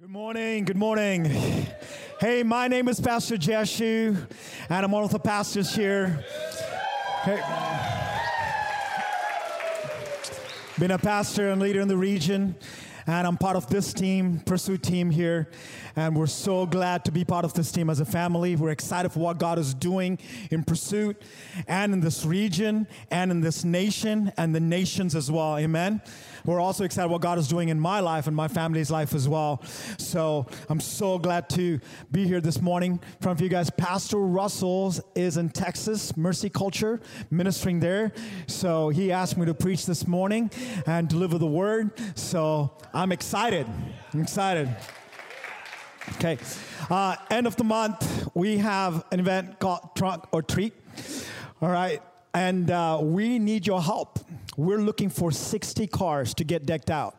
Good morning. Good morning. Hey, my name is Pastor Jeshu, and I'm one of the pastors here. Hey. Been a pastor and leader in the region, and I'm part of this team, Pursuit team here. And we're so glad to be part of this team as a family. We're excited for what God is doing in Pursuit and in this region and in this nation and the nations as well. Amen. We're also excited what God is doing in my life and my family's life as well. So I'm so glad to be here this morning. From you guys, Pastor Russell is in Texas, Mercy Culture, ministering there. So he asked me to preach this morning and deliver the word. So I'm excited. I'm excited. Okay. Uh, end of the month, we have an event called Trunk or Treat. All right. And uh, we need your help. We're looking for 60 cars to get decked out.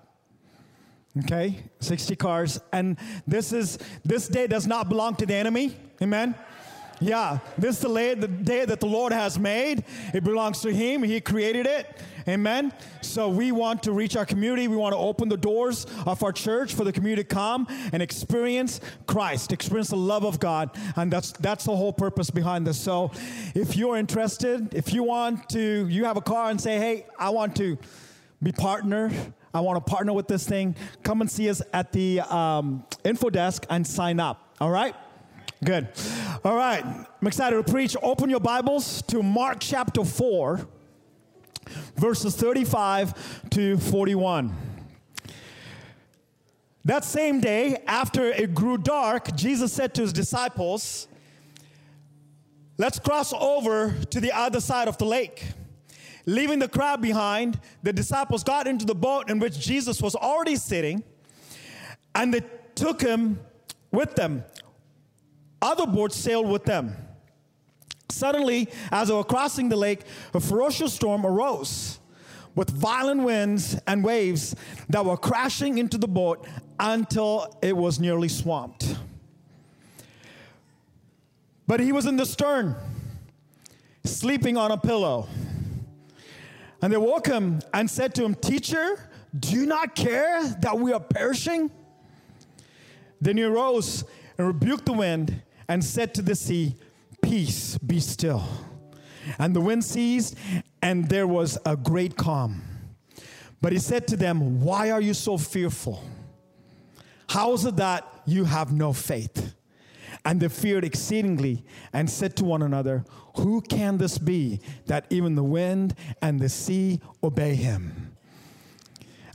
Okay? 60 cars. And this is this day does not belong to the enemy. Amen. Yeah, this is the day, that the Lord has made. It belongs to Him. He created it. Amen. So we want to reach our community. We want to open the doors of our church for the community to come and experience Christ, experience the love of God. And that's that's the whole purpose behind this. So if you're interested, if you want to, you have a car and say, hey, I want to be partner. I want to partner with this thing. Come and see us at the um, info desk and sign up. All right? Good. All right. I'm excited to preach. Open your Bibles to Mark chapter 4, verses 35 to 41. That same day, after it grew dark, Jesus said to his disciples, Let's cross over to the other side of the lake. Leaving the crowd behind, the disciples got into the boat in which Jesus was already sitting, and they took him with them other boats sailed with them. Suddenly, as they were crossing the lake, a ferocious storm arose with violent winds and waves that were crashing into the boat until it was nearly swamped. But he was in the stern, sleeping on a pillow. And they woke him and said to him, Teacher, do you not care that we are perishing? Then he arose and rebuked the wind and said to the sea, Peace, be still. And the wind ceased, and there was a great calm. But he said to them, Why are you so fearful? How is it that you have no faith? And they feared exceedingly and said to one another, Who can this be that even the wind and the sea obey him?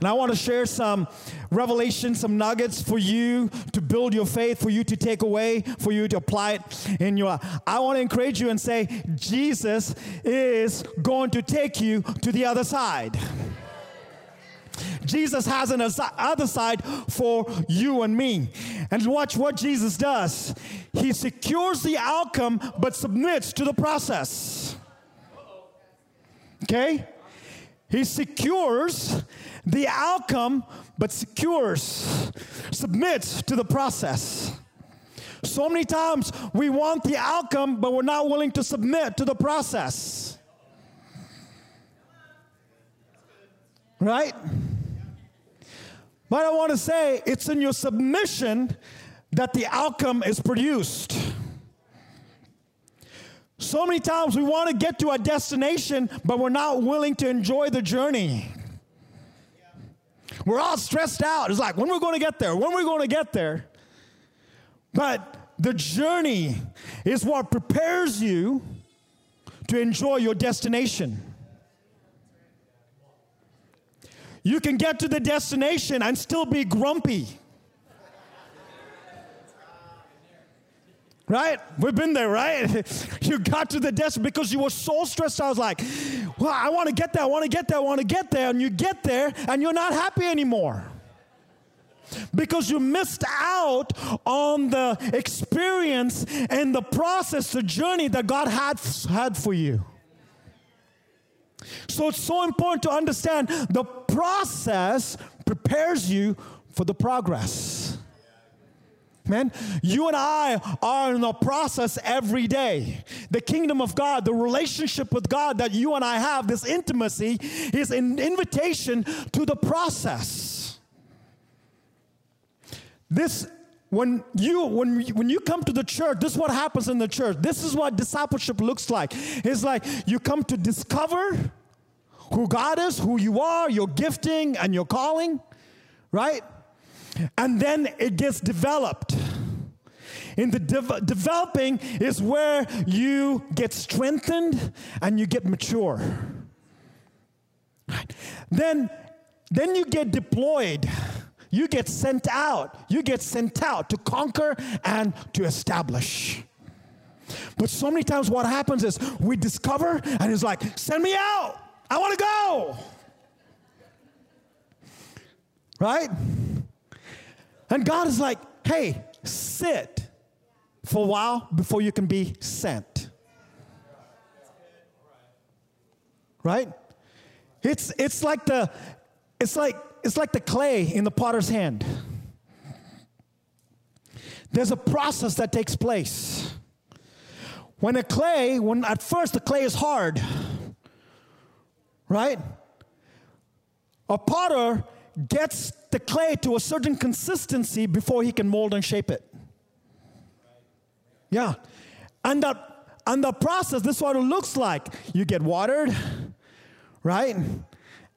And I want to share some revelation, some nuggets for you to build your faith, for you to take away, for you to apply it in your. I want to encourage you and say, Jesus is going to take you to the other side. Jesus has an other side for you and me. And watch what Jesus does. He secures the outcome but submits to the process. Okay? He secures the outcome, but secures, submits to the process. So many times we want the outcome, but we're not willing to submit to the process. Right? But I want to say it's in your submission that the outcome is produced. So many times we want to get to our destination, but we're not willing to enjoy the journey. We're all stressed out. It's like, when we're going to get there? When we're going to get there? But the journey is what prepares you to enjoy your destination. You can get to the destination and still be grumpy. Right? We've been there, right? You got to the desk because you were so stressed. I was like, well, I want to get there, I want to get there, I want to get there. And you get there and you're not happy anymore. Because you missed out on the experience and the process, the journey that God had, had for you. So it's so important to understand the process prepares you for the progress. Man, you and I are in a process every day. The kingdom of God, the relationship with God that you and I have, this intimacy, is an invitation to the process. this when you when when you come to the church this is what happens in the church this is what discipleship looks like it's like you come to discover who god is who you are your gifting and your calling right and then it gets developed in the de- developing is where you get strengthened and you get mature then then you get deployed you get sent out. You get sent out to conquer and to establish. But so many times, what happens is we discover, and it's like, send me out. I want to go. Right? And God is like, hey, sit for a while before you can be sent. Right? It's, it's like the, it's like it's like the clay in the potter's hand. There's a process that takes place. When a clay, when at first the clay is hard, right? A potter gets the clay to a certain consistency before he can mold and shape it. Yeah. And the, and the process, this is what it looks like. You get watered, right?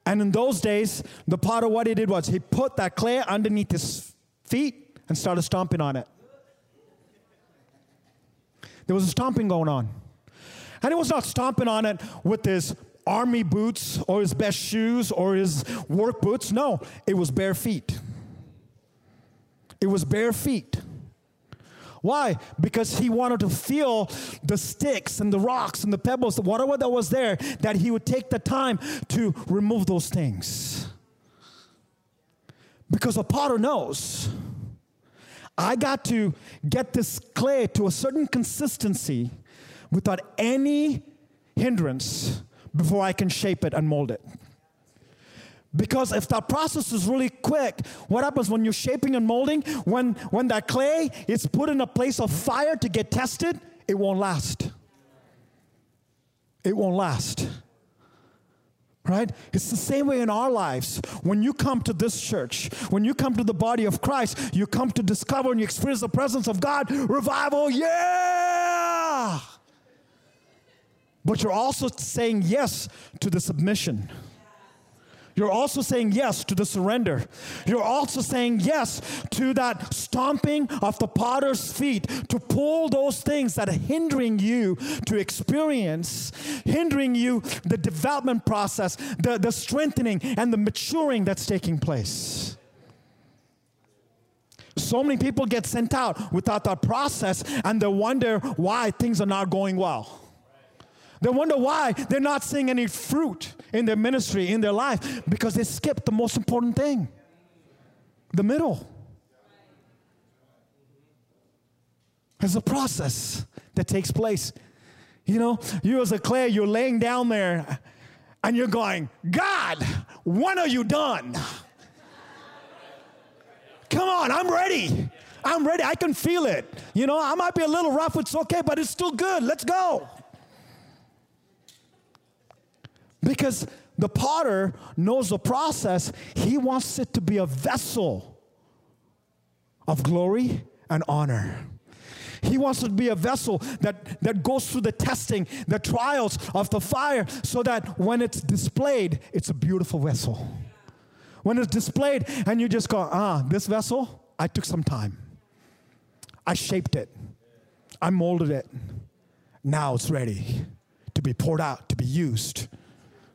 And in those days, the potter, what he did was he put that clay underneath his feet and started stomping on it. There was a stomping going on. And he was not stomping on it with his army boots or his best shoes or his work boots. No, it was bare feet. It was bare feet. Why? Because he wanted to feel the sticks and the rocks and the pebbles, whatever that was there, that he would take the time to remove those things. Because a potter knows I got to get this clay to a certain consistency without any hindrance before I can shape it and mold it. Because if that process is really quick, what happens when you're shaping and molding? When, when that clay is put in a place of fire to get tested, it won't last. It won't last. Right? It's the same way in our lives. When you come to this church, when you come to the body of Christ, you come to discover and you experience the presence of God. Revival, yeah! But you're also saying yes to the submission. You're also saying yes to the surrender. You're also saying yes to that stomping of the potter's feet to pull those things that are hindering you to experience, hindering you the development process, the, the strengthening and the maturing that's taking place. So many people get sent out without that process and they wonder why things are not going well. They wonder why they're not seeing any fruit in their ministry, in their life, because they skipped the most important thing the middle. There's a process that takes place. You know, you as a clay, you're laying down there and you're going, God, when are you done? Come on, I'm ready. I'm ready. I can feel it. You know, I might be a little rough, it's okay, but it's still good. Let's go. Because the potter knows the process, he wants it to be a vessel of glory and honor. He wants it to be a vessel that, that goes through the testing, the trials of the fire, so that when it's displayed, it's a beautiful vessel. When it's displayed and you just go, ah, this vessel, I took some time. I shaped it, I molded it. Now it's ready to be poured out, to be used.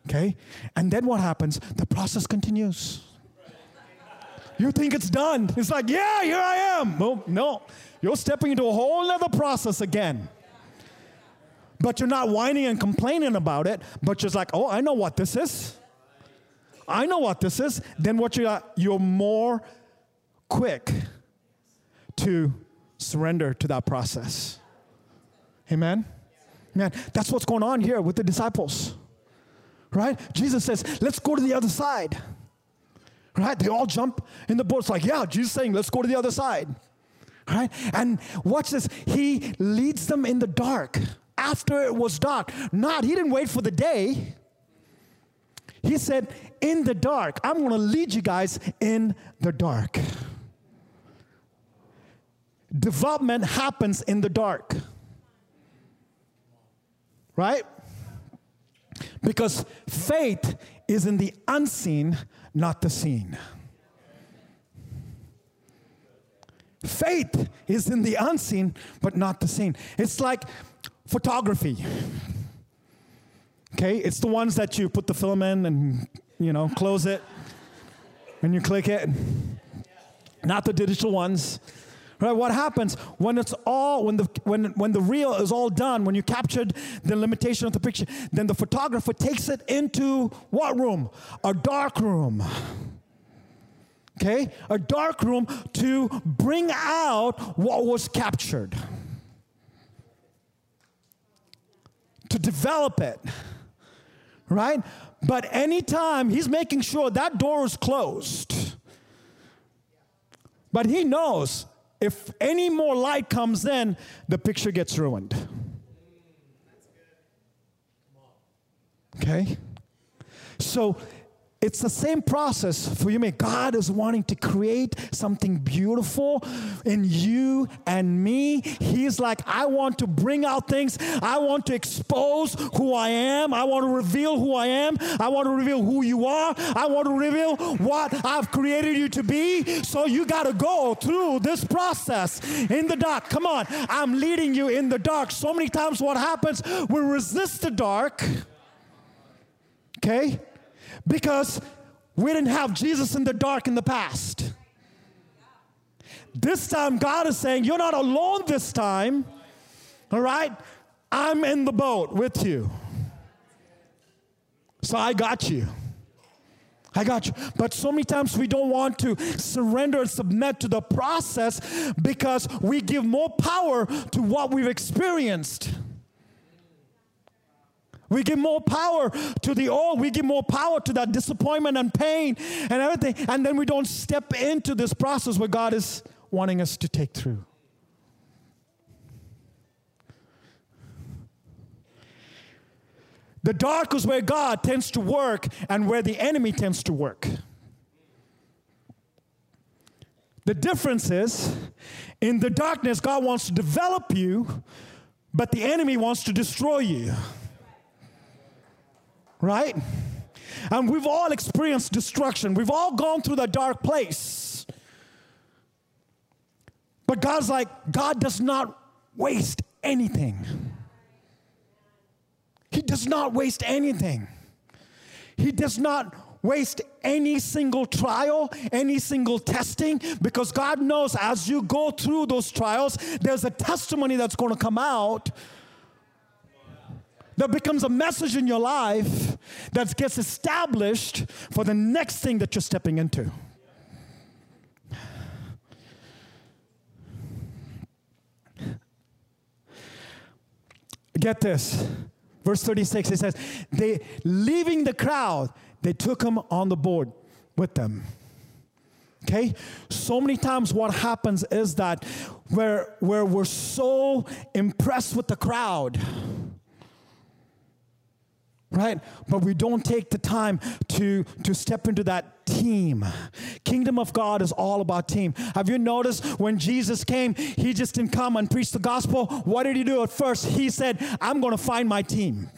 Okay? And then what happens? The process continues. You think it's done. It's like, yeah, here I am. No, no. You're stepping into a whole other process again. But you're not whining and complaining about it, but you're like, oh, I know what this is. I know what this is. Then what you are, you're more quick to surrender to that process. Amen? Man, that's what's going on here with the disciples right? Jesus says, let's go to the other side. Right? They all jump in the boat. It's like, yeah, Jesus saying, let's go to the other side. Right? And watch this. He leads them in the dark after it was dark. Not, he didn't wait for the day. He said, in the dark, I'm going to lead you guys in the dark. development happens in the dark. Right? Because faith is in the unseen, not the seen. Faith is in the unseen, but not the seen. It's like photography. Okay, it's the ones that you put the film in and you know close it, and you click it. Not the digital ones. Right? What happens when it's all when the when when the reel is all done, when you captured the limitation of the picture, then the photographer takes it into what room? A dark room. Okay? A dark room to bring out what was captured. To develop it. Right? But anytime he's making sure that door is closed. But he knows if any more light comes in, the picture gets ruined. Okay? So it's the same process for you. God is wanting to create something beautiful in you and me. He's like, I want to bring out things. I want to expose who I am. I want to reveal who I am. I want to reveal who you are. I want to reveal what I've created you to be. So you got to go through this process in the dark. Come on, I'm leading you in the dark. So many times, what happens, we resist the dark. Okay? Because we didn't have Jesus in the dark in the past. This time, God is saying, You're not alone this time. All right? I'm in the boat with you. So I got you. I got you. But so many times we don't want to surrender and submit to the process because we give more power to what we've experienced. We give more power to the old. We give more power to that disappointment and pain and everything. And then we don't step into this process where God is wanting us to take through. The dark is where God tends to work and where the enemy tends to work. The difference is in the darkness, God wants to develop you, but the enemy wants to destroy you right? And we've all experienced destruction. We've all gone through the dark place. But God's like, God does not waste anything. He does not waste anything. He does not waste any single trial, any single testing, because God knows as you go through those trials, there's a testimony that's going to come out that becomes a message in your life that gets established for the next thing that you're stepping into. Get this. Verse 36, it says, they leaving the crowd, they took him on the board with them. Okay? So many times what happens is that where, where we're so impressed with the crowd, right? But we don't take the time to, to step into that team. Kingdom of God is all about team. Have you noticed when Jesus came, he just didn't come and preach the gospel? What did he do at first? He said, I'm going to find my team.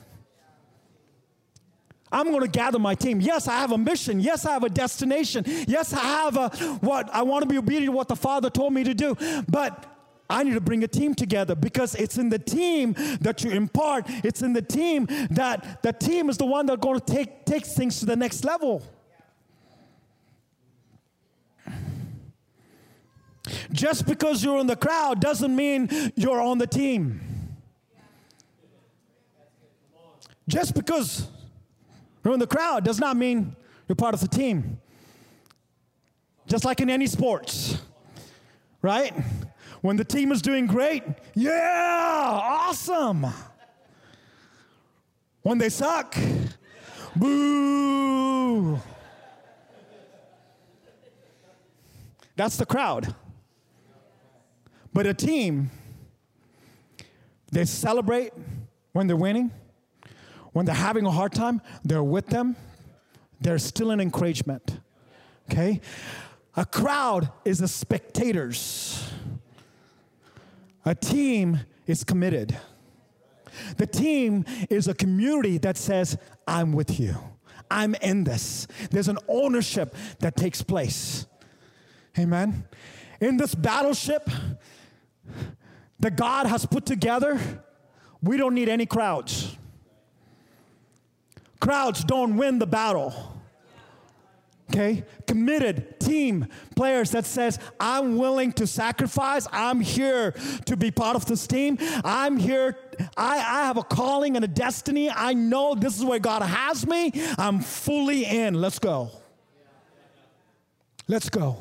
I'm going to gather my team. Yes, I have a mission. Yes, I have a destination. Yes, I have a what I want to be obedient to what the Father told me to do. But I need to bring a team together because it's in the team that you impart. It's in the team that the team is the one that's going to take things to the next level. Just because you're in the crowd doesn't mean you're on the team. Just because you're in the crowd does not mean you're part of the team. Just like in any sports, right? When the team is doing great, yeah, awesome. When they suck, boo. That's the crowd. But a team, they celebrate when they're winning. When they're having a hard time, they're with them. They're still an encouragement. Okay? A crowd is the spectators. A team is committed. The team is a community that says, I'm with you. I'm in this. There's an ownership that takes place. Amen. In this battleship that God has put together, we don't need any crowds. Crowds don't win the battle okay? Committed team players that says i'm willing to sacrifice. I'm here to be part of this team. I'm here. I, I have a calling and a destiny. I know this is where god has me. I'm fully in. Let's go. Let's go.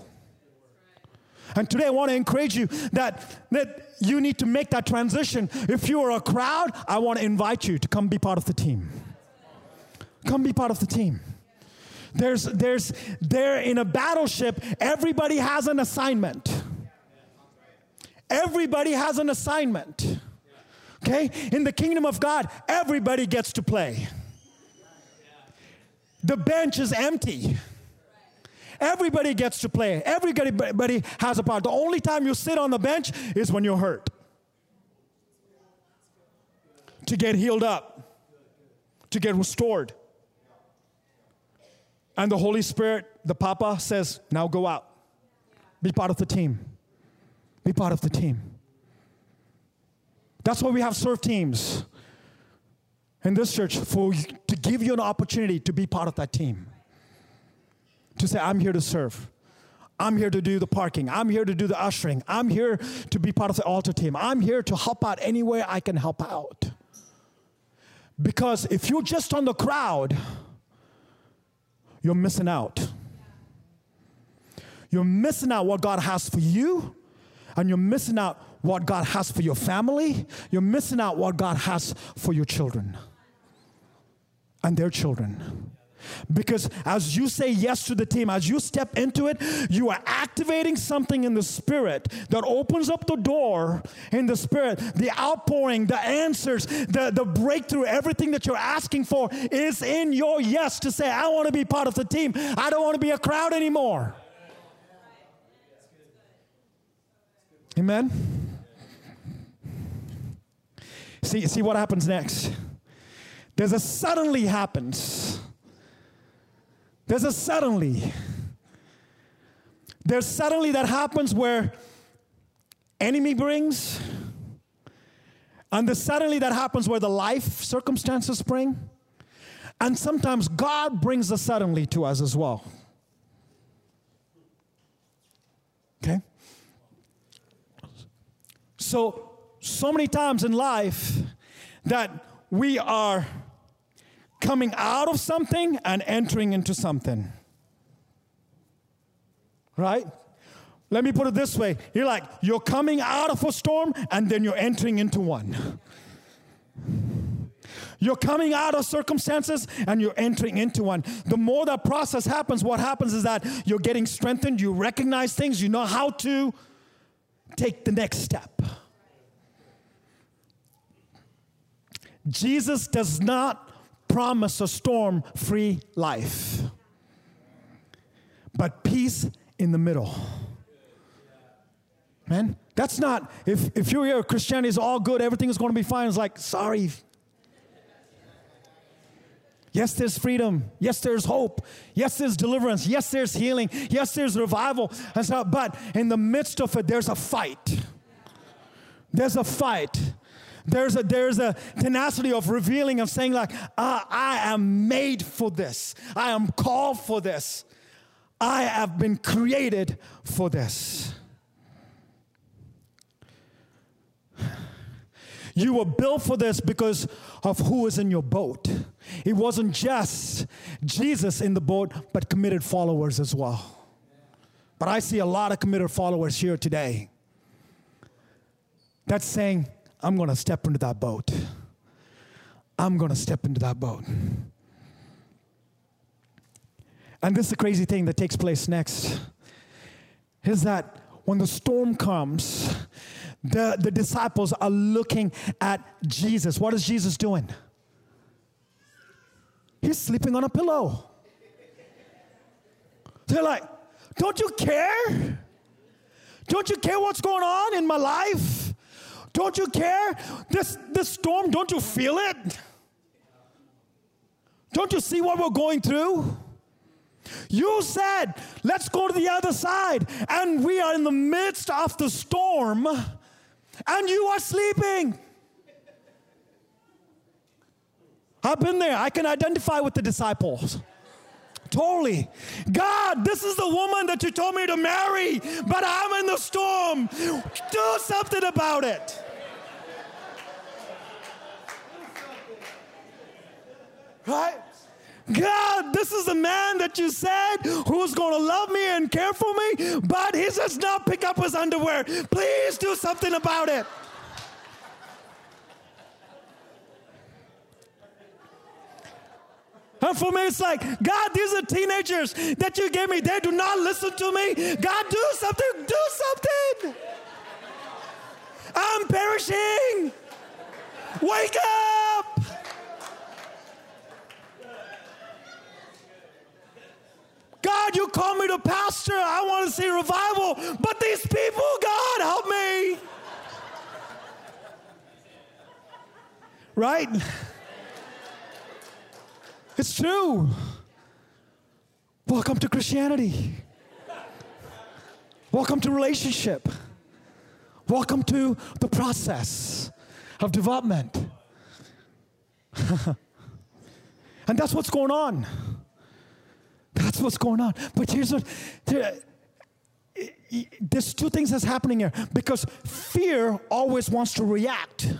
And today I want to encourage you that, that you need to make that transition. If you are a crowd, I want to invite you to come be part of the team. Come be part of the team. There's, there's, there in a battleship, everybody has an assignment. Everybody has an assignment. Okay? In the kingdom of God, everybody gets to play. The bench is empty. Everybody gets to play. Everybody has a part. The only time you sit on the bench is when you're hurt. To get healed up, to get restored. And the Holy Spirit, the Papa, says, now go out. Be part of the team. Be part of the team. That's why we have serve teams in this church for to give you an opportunity to be part of that team. To say, I'm here to serve. I'm here to do the parking. I'm here to do the ushering. I'm here to be part of the altar team. I'm here to help out anywhere I can help out. Because if you're just on the crowd, you're missing out. You're missing out what God has for you, and you're missing out what God has for your family. You're missing out what God has for your children and their children. Because as you say yes to the team, as you step into it, you are activating something in the spirit that opens up the door in the spirit. The outpouring, the answers, the, the breakthrough, everything that you're asking for is in your yes to say, I want to be part of the team. I don't want to be a crowd anymore. Amen. See, see what happens next. There's a suddenly happens. There's a suddenly. There's suddenly that happens where enemy brings, and the suddenly that happens where the life circumstances bring. And sometimes God brings the suddenly to us as well. Okay? So, so many times in life that we are coming out of something and entering into something. Right? Let me put it this way you're like, you're coming out of a storm and then you're entering into one. You're coming out of circumstances and you're entering into one. The more that process happens, what happens is that you're getting strengthened, you recognize things, you know how to take the next step. Jesus does not promise a storm free life, but peace in the middle. Man, that's not, if, if you're here, Christianity is all good, everything is going to be fine. It's like, sorry. Yes, there's freedom. Yes, there's hope. Yes, there's deliverance. Yes, there's healing. Yes, there's revival. And so, but in the midst of it, there's a fight. There's a fight. There's a, there's a tenacity of revealing, of saying, like, ah, I am made for this. I am called for this. I have been created for this. You were built for this because of who is in your boat. It wasn't just Jesus in the boat, but committed followers as well. But I see a lot of committed followers here today. That's saying, I'm going to step into that boat. I'm going to step into that boat. And this is the crazy thing that takes place next is that when the storm comes, the, the disciples are looking at Jesus. What is Jesus doing? He's sleeping on a pillow. They're like, Don't you care? Don't you care what's going on in my life? Don't you care? This, this storm, don't you feel it? Don't you see what we're going through? You said, let's go to the other side. And we are in the midst of the storm, and you are sleeping. I've been there. I can identify with the disciples. Totally. God, this is the woman that you told me to marry, but I'm in the storm. Do something about it. Right? God, this is the man that you said who's going to love me and care for me, but he does not pick up his underwear. Please do something about it. And for me, it's like, God, these are teenagers that you gave me. They do not listen to me. God, do something. Do something. I'm perishing. Wake up. God, you call me to pastor. I want to see revival. But these people, God, help me. Right? It's true. Welcome to Christianity. Welcome to relationship. Welcome to the process of development. and that's what's going on. That's what's going on. But here's what there's two things that's happening here because fear always wants to react.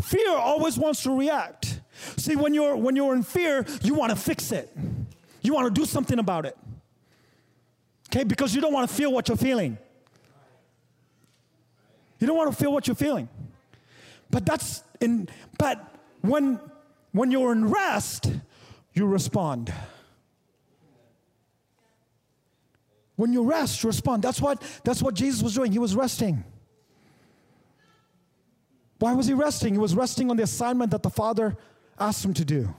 Fear always wants to react. See, when you're when you're in fear, you want to fix it. You want to do something about it. Okay? Because you don't want to feel what you're feeling. You don't want to feel what you're feeling. But that's in but when when you're in rest, you respond. When you rest, respond. That's what that's what Jesus was doing. He was resting. Why was he resting? He was resting on the assignment that the Father asked him to do.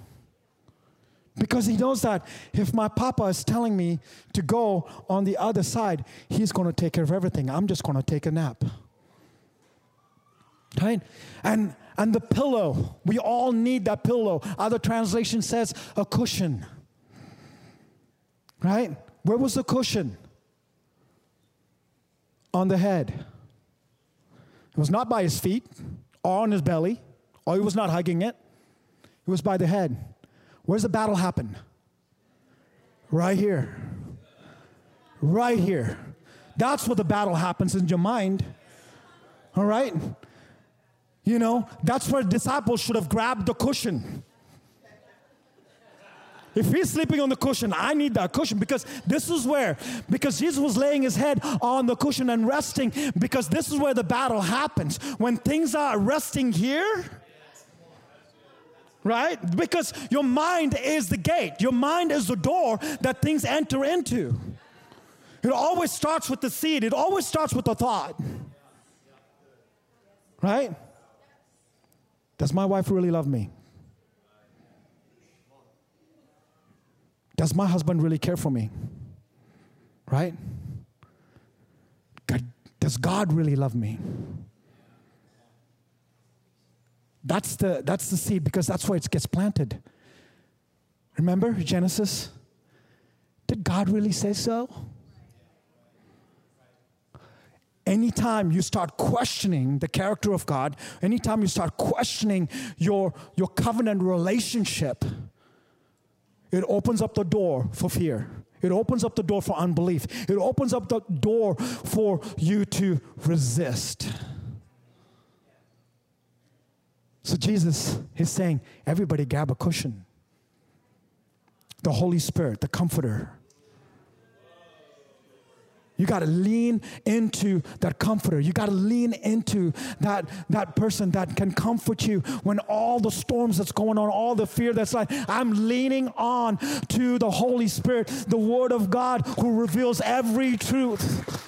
Because he knows that if my papa is telling me to go on the other side, he's going to take care of everything. I'm just going to take a nap. Right? And and the pillow, we all need that pillow. Other translation says a cushion. Right? Where was the cushion? On the head. It was not by his feet or on his belly, or he was not hugging it. It was by the head. Where's the battle happen? Right here. Right here. That's where the battle happens in your mind. All right? You know, that's where disciples should have grabbed the cushion. If he's sleeping on the cushion, I need that cushion because this is where, because Jesus was laying his head on the cushion and resting, because this is where the battle happens. When things are resting here, right? Because your mind is the gate, your mind is the door that things enter into. It always starts with the seed, it always starts with the thought, right? Does my wife really love me? Does my husband really care for me? Right? God, does God really love me? That's the, that's the seed because that's where it gets planted. Remember Genesis? Did God really say so? Anytime you start questioning the character of God, anytime you start questioning your, your covenant relationship, it opens up the door for fear. It opens up the door for unbelief. It opens up the door for you to resist. So Jesus is saying, everybody grab a cushion. The Holy Spirit, the Comforter. You got to lean into that comforter. You got to lean into that, that person that can comfort you when all the storms that's going on, all the fear that's like, I'm leaning on to the Holy Spirit, the Word of God who reveals every truth.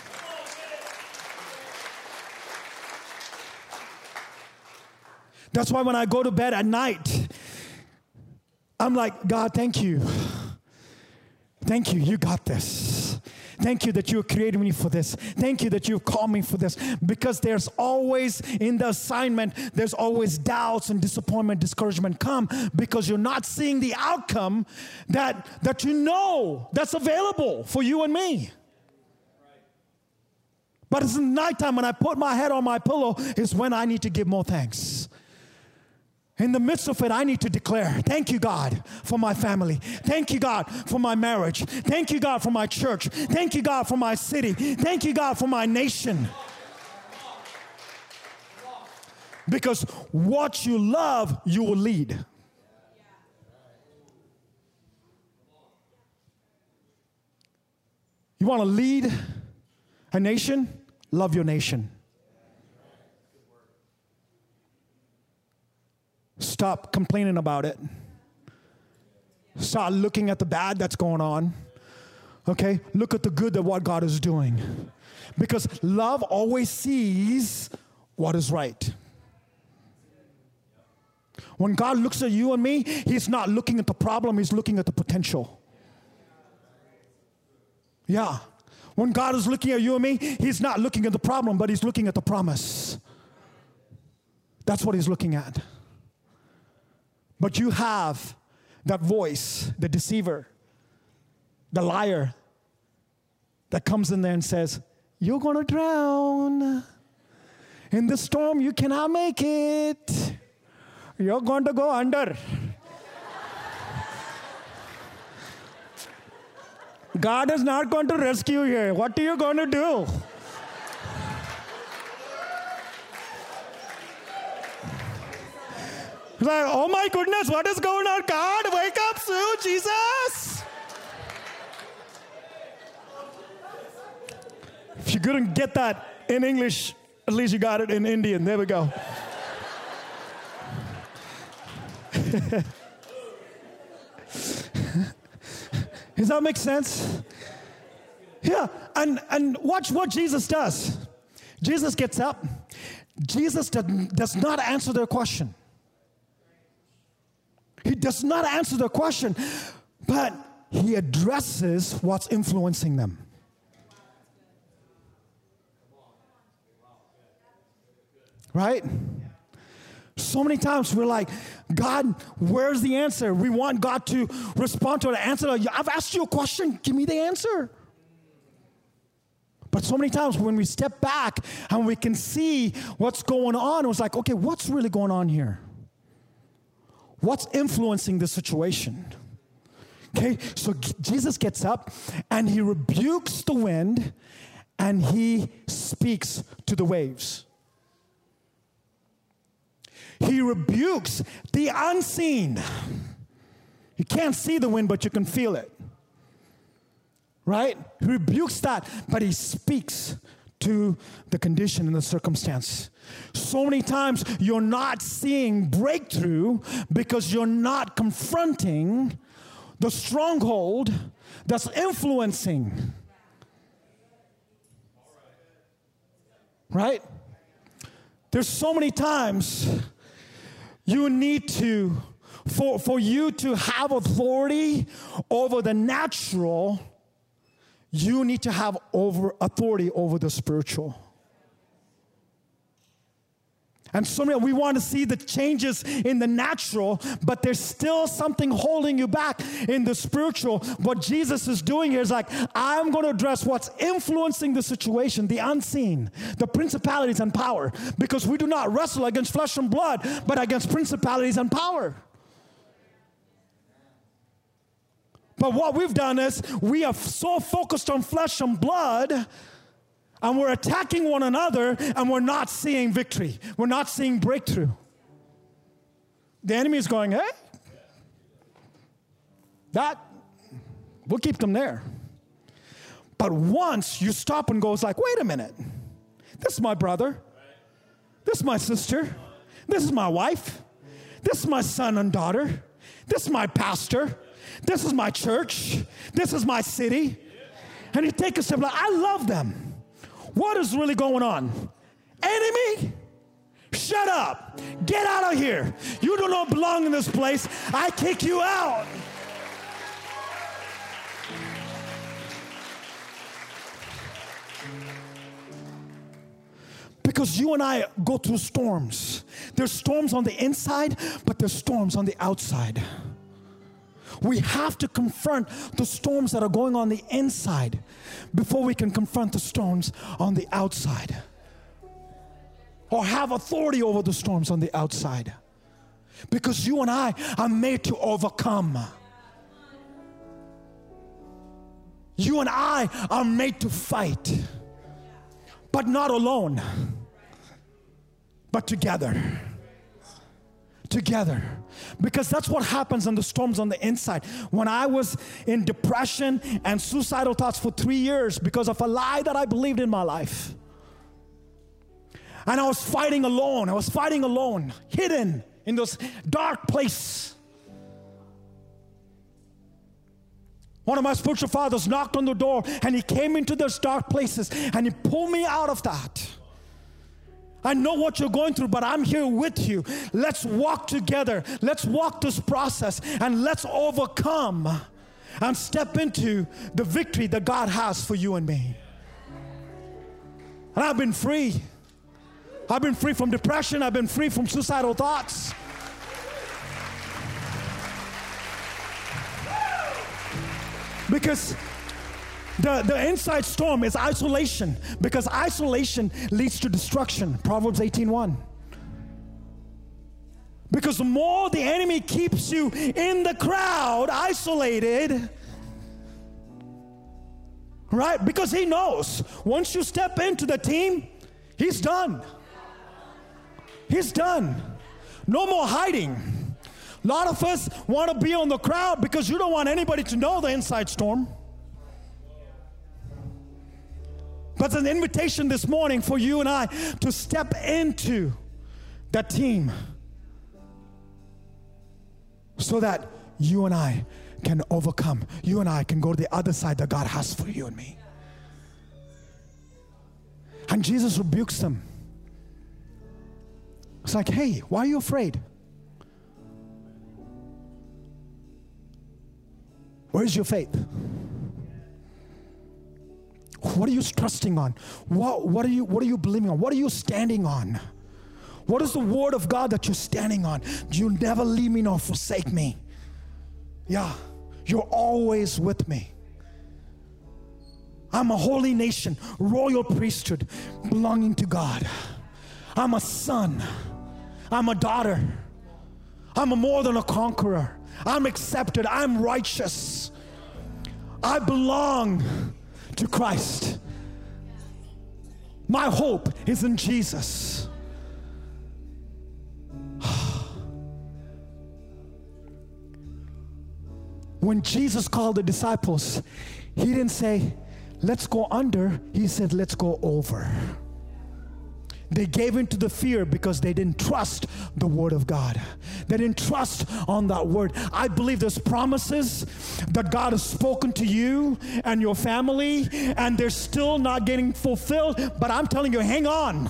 That's why when I go to bed at night, I'm like, God, thank you. Thank you. You got this. Thank you that you created me for this. Thank you that you've called me for this. Because there's always in the assignment, there's always doubts and disappointment, discouragement come because you're not seeing the outcome that, that you know that's available for you and me. But it's nighttime when I put my head on my pillow is when I need to give more thanks. In the midst of it, I need to declare, thank you, God, for my family. Thank you, God, for my marriage. Thank you, God, for my church. Thank you, God, for my city. Thank you, God, for my nation. Because what you love, you will lead. You want to lead a nation? Love your nation. Stop complaining about it. Stop looking at the bad that's going on. Okay? Look at the good that what God is doing. Because love always sees what is right. When God looks at you and me, He's not looking at the problem, He's looking at the potential. Yeah. When God is looking at you and me, He's not looking at the problem, but He's looking at the promise. That's what He's looking at. But you have that voice, the deceiver, the liar, that comes in there and says, You're to drown. In the storm, you cannot make it. You're going to go under. God is not going to rescue you. What are you going to do? Like, oh my goodness, what is going on? God, wake up Sue, Jesus. If you couldn't get that in English, at least you got it in Indian. There we go. Does that make sense? Yeah, and, and watch what Jesus does. Jesus gets up. Jesus does not answer their question. Does not answer the question, but he addresses what's influencing them. Right? So many times we're like, God, where's the answer? We want God to respond to an answer. I've asked you a question, give me the answer. But so many times when we step back and we can see what's going on, it's like, okay, what's really going on here? What's influencing the situation? Okay, so Jesus gets up and he rebukes the wind and he speaks to the waves. He rebukes the unseen. You can't see the wind, but you can feel it. Right? He rebukes that, but he speaks to the condition and the circumstance. So many times you're not seeing breakthrough because you're not confronting the stronghold that's influencing. Right? There's so many times you need to, for, for you to have authority over the natural, you need to have over authority over the spiritual. And so many, we want to see the changes in the natural, but there's still something holding you back in the spiritual. What Jesus is doing here is like, I'm going to address what's influencing the situation, the unseen, the principalities and power, because we do not wrestle against flesh and blood, but against principalities and power. But what we've done is we are so focused on flesh and blood and we're attacking one another and we're not seeing victory. We're not seeing breakthrough. The enemy is going, hey, that, we'll keep them there. But once you stop and go, it's like, wait a minute, this is my brother, this is my sister, this is my wife, this is my son and daughter, this is my pastor, this is my church, this is my city. And you take a step like, I love them. What is really going on? Enemy? Shut up. Get out of here. You do not belong in this place. I kick you out. Because you and I go through storms. There's storms on the inside, but there's storms on the outside. We have to confront the storms that are going on the inside before we can confront the storms on the outside. Or have authority over the storms on the outside. Because you and I are made to overcome. You and I are made to fight, but not alone, but together together. Because that's what happens in the storms on the inside. When I was in depression and suicidal thoughts for three years because of a lie that I believed in my life. And I was fighting alone. I was fighting alone, hidden in those dark place. One of my spiritual fathers knocked on the door and he came into those dark places and he pulled me out of that. I know what you're going through, but I'm here with you. Let's walk together. Let's walk this process and let's overcome and step into the victory that God has for you and me. And I've been free. I've been free from depression, I've been free from suicidal thoughts. Because the, the inside storm is isolation because isolation leads to destruction. Proverbs 18:1. Because the more the enemy keeps you in the crowd, isolated, right? Because he knows once you step into the team, he's done. He's done. No more hiding. A lot of us want to be on the crowd because you don't want anybody to know the inside storm. But it's an invitation this morning for you and I to step into that team so that you and I can overcome. You and I can go to the other side that God has for you and me. And Jesus rebukes them. It's like, hey, why are you afraid? Where's your faith? What are you trusting on? What, what, are you, what are you believing on? What are you standing on? What is the word of God that you're standing on? You never leave me nor forsake me. Yeah, you're always with me. I'm a holy nation, royal priesthood belonging to God. I'm a son. I'm a daughter. I'm a more than a conqueror. I'm accepted. I'm righteous. I belong to Christ. My hope is in Jesus. when Jesus called the disciples, he didn't say, let's go under, he said, let's go over. They gave into the fear because they didn't trust the word of God. They didn't trust on that word. I believe there's promises that God has spoken to you and your family, and they're still not getting fulfilled. But I'm telling you, hang on.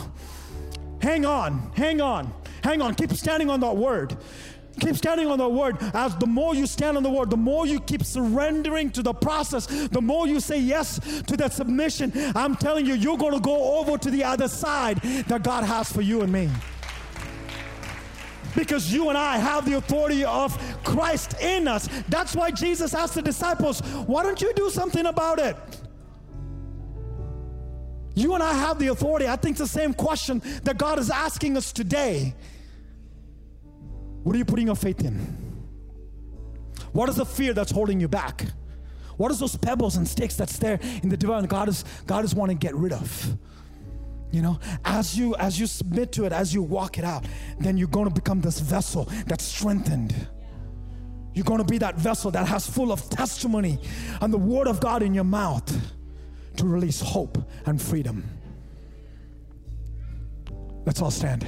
Hang on. Hang on. Hang on. Keep standing on that word. Keep standing on the word. As the more you stand on the word, the more you keep surrendering to the process, the more you say yes to that submission. I'm telling you, you're going to go over to the other side that God has for you and me. Because you and I have the authority of Christ in us. That's why Jesus asked the disciples, Why don't you do something about it? You and I have the authority. I think it's the same question that God is asking us today. What are you putting your faith in? What is the fear that's holding you back? What is those pebbles and sticks that's there in the divine God is God is wanting to get rid of? You know, as you as you submit to it, as you walk it out, then you're going to become this vessel that's strengthened. You're going to be that vessel that has full of testimony and the word of God in your mouth to release hope and freedom. Let's all stand.